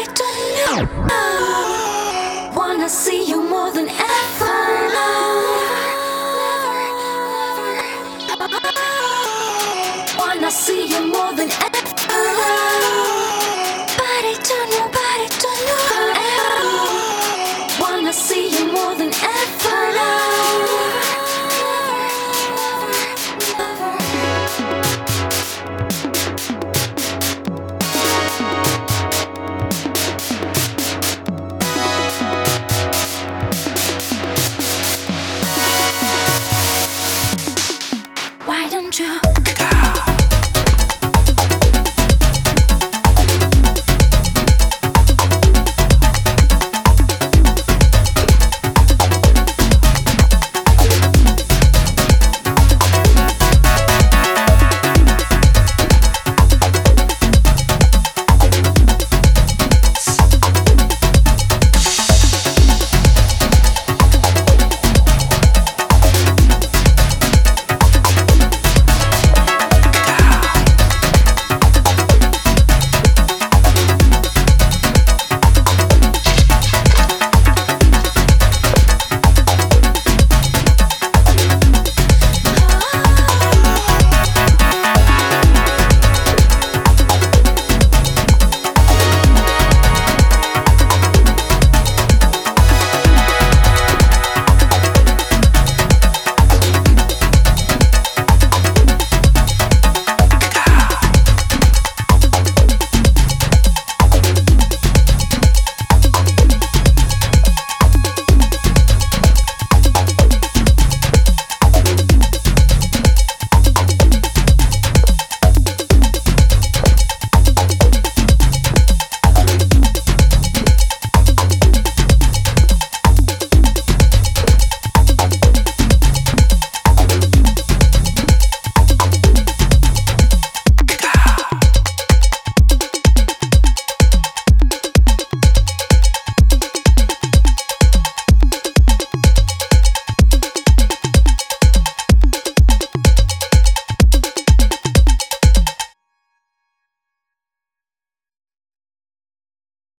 I don't know. Wanna see you.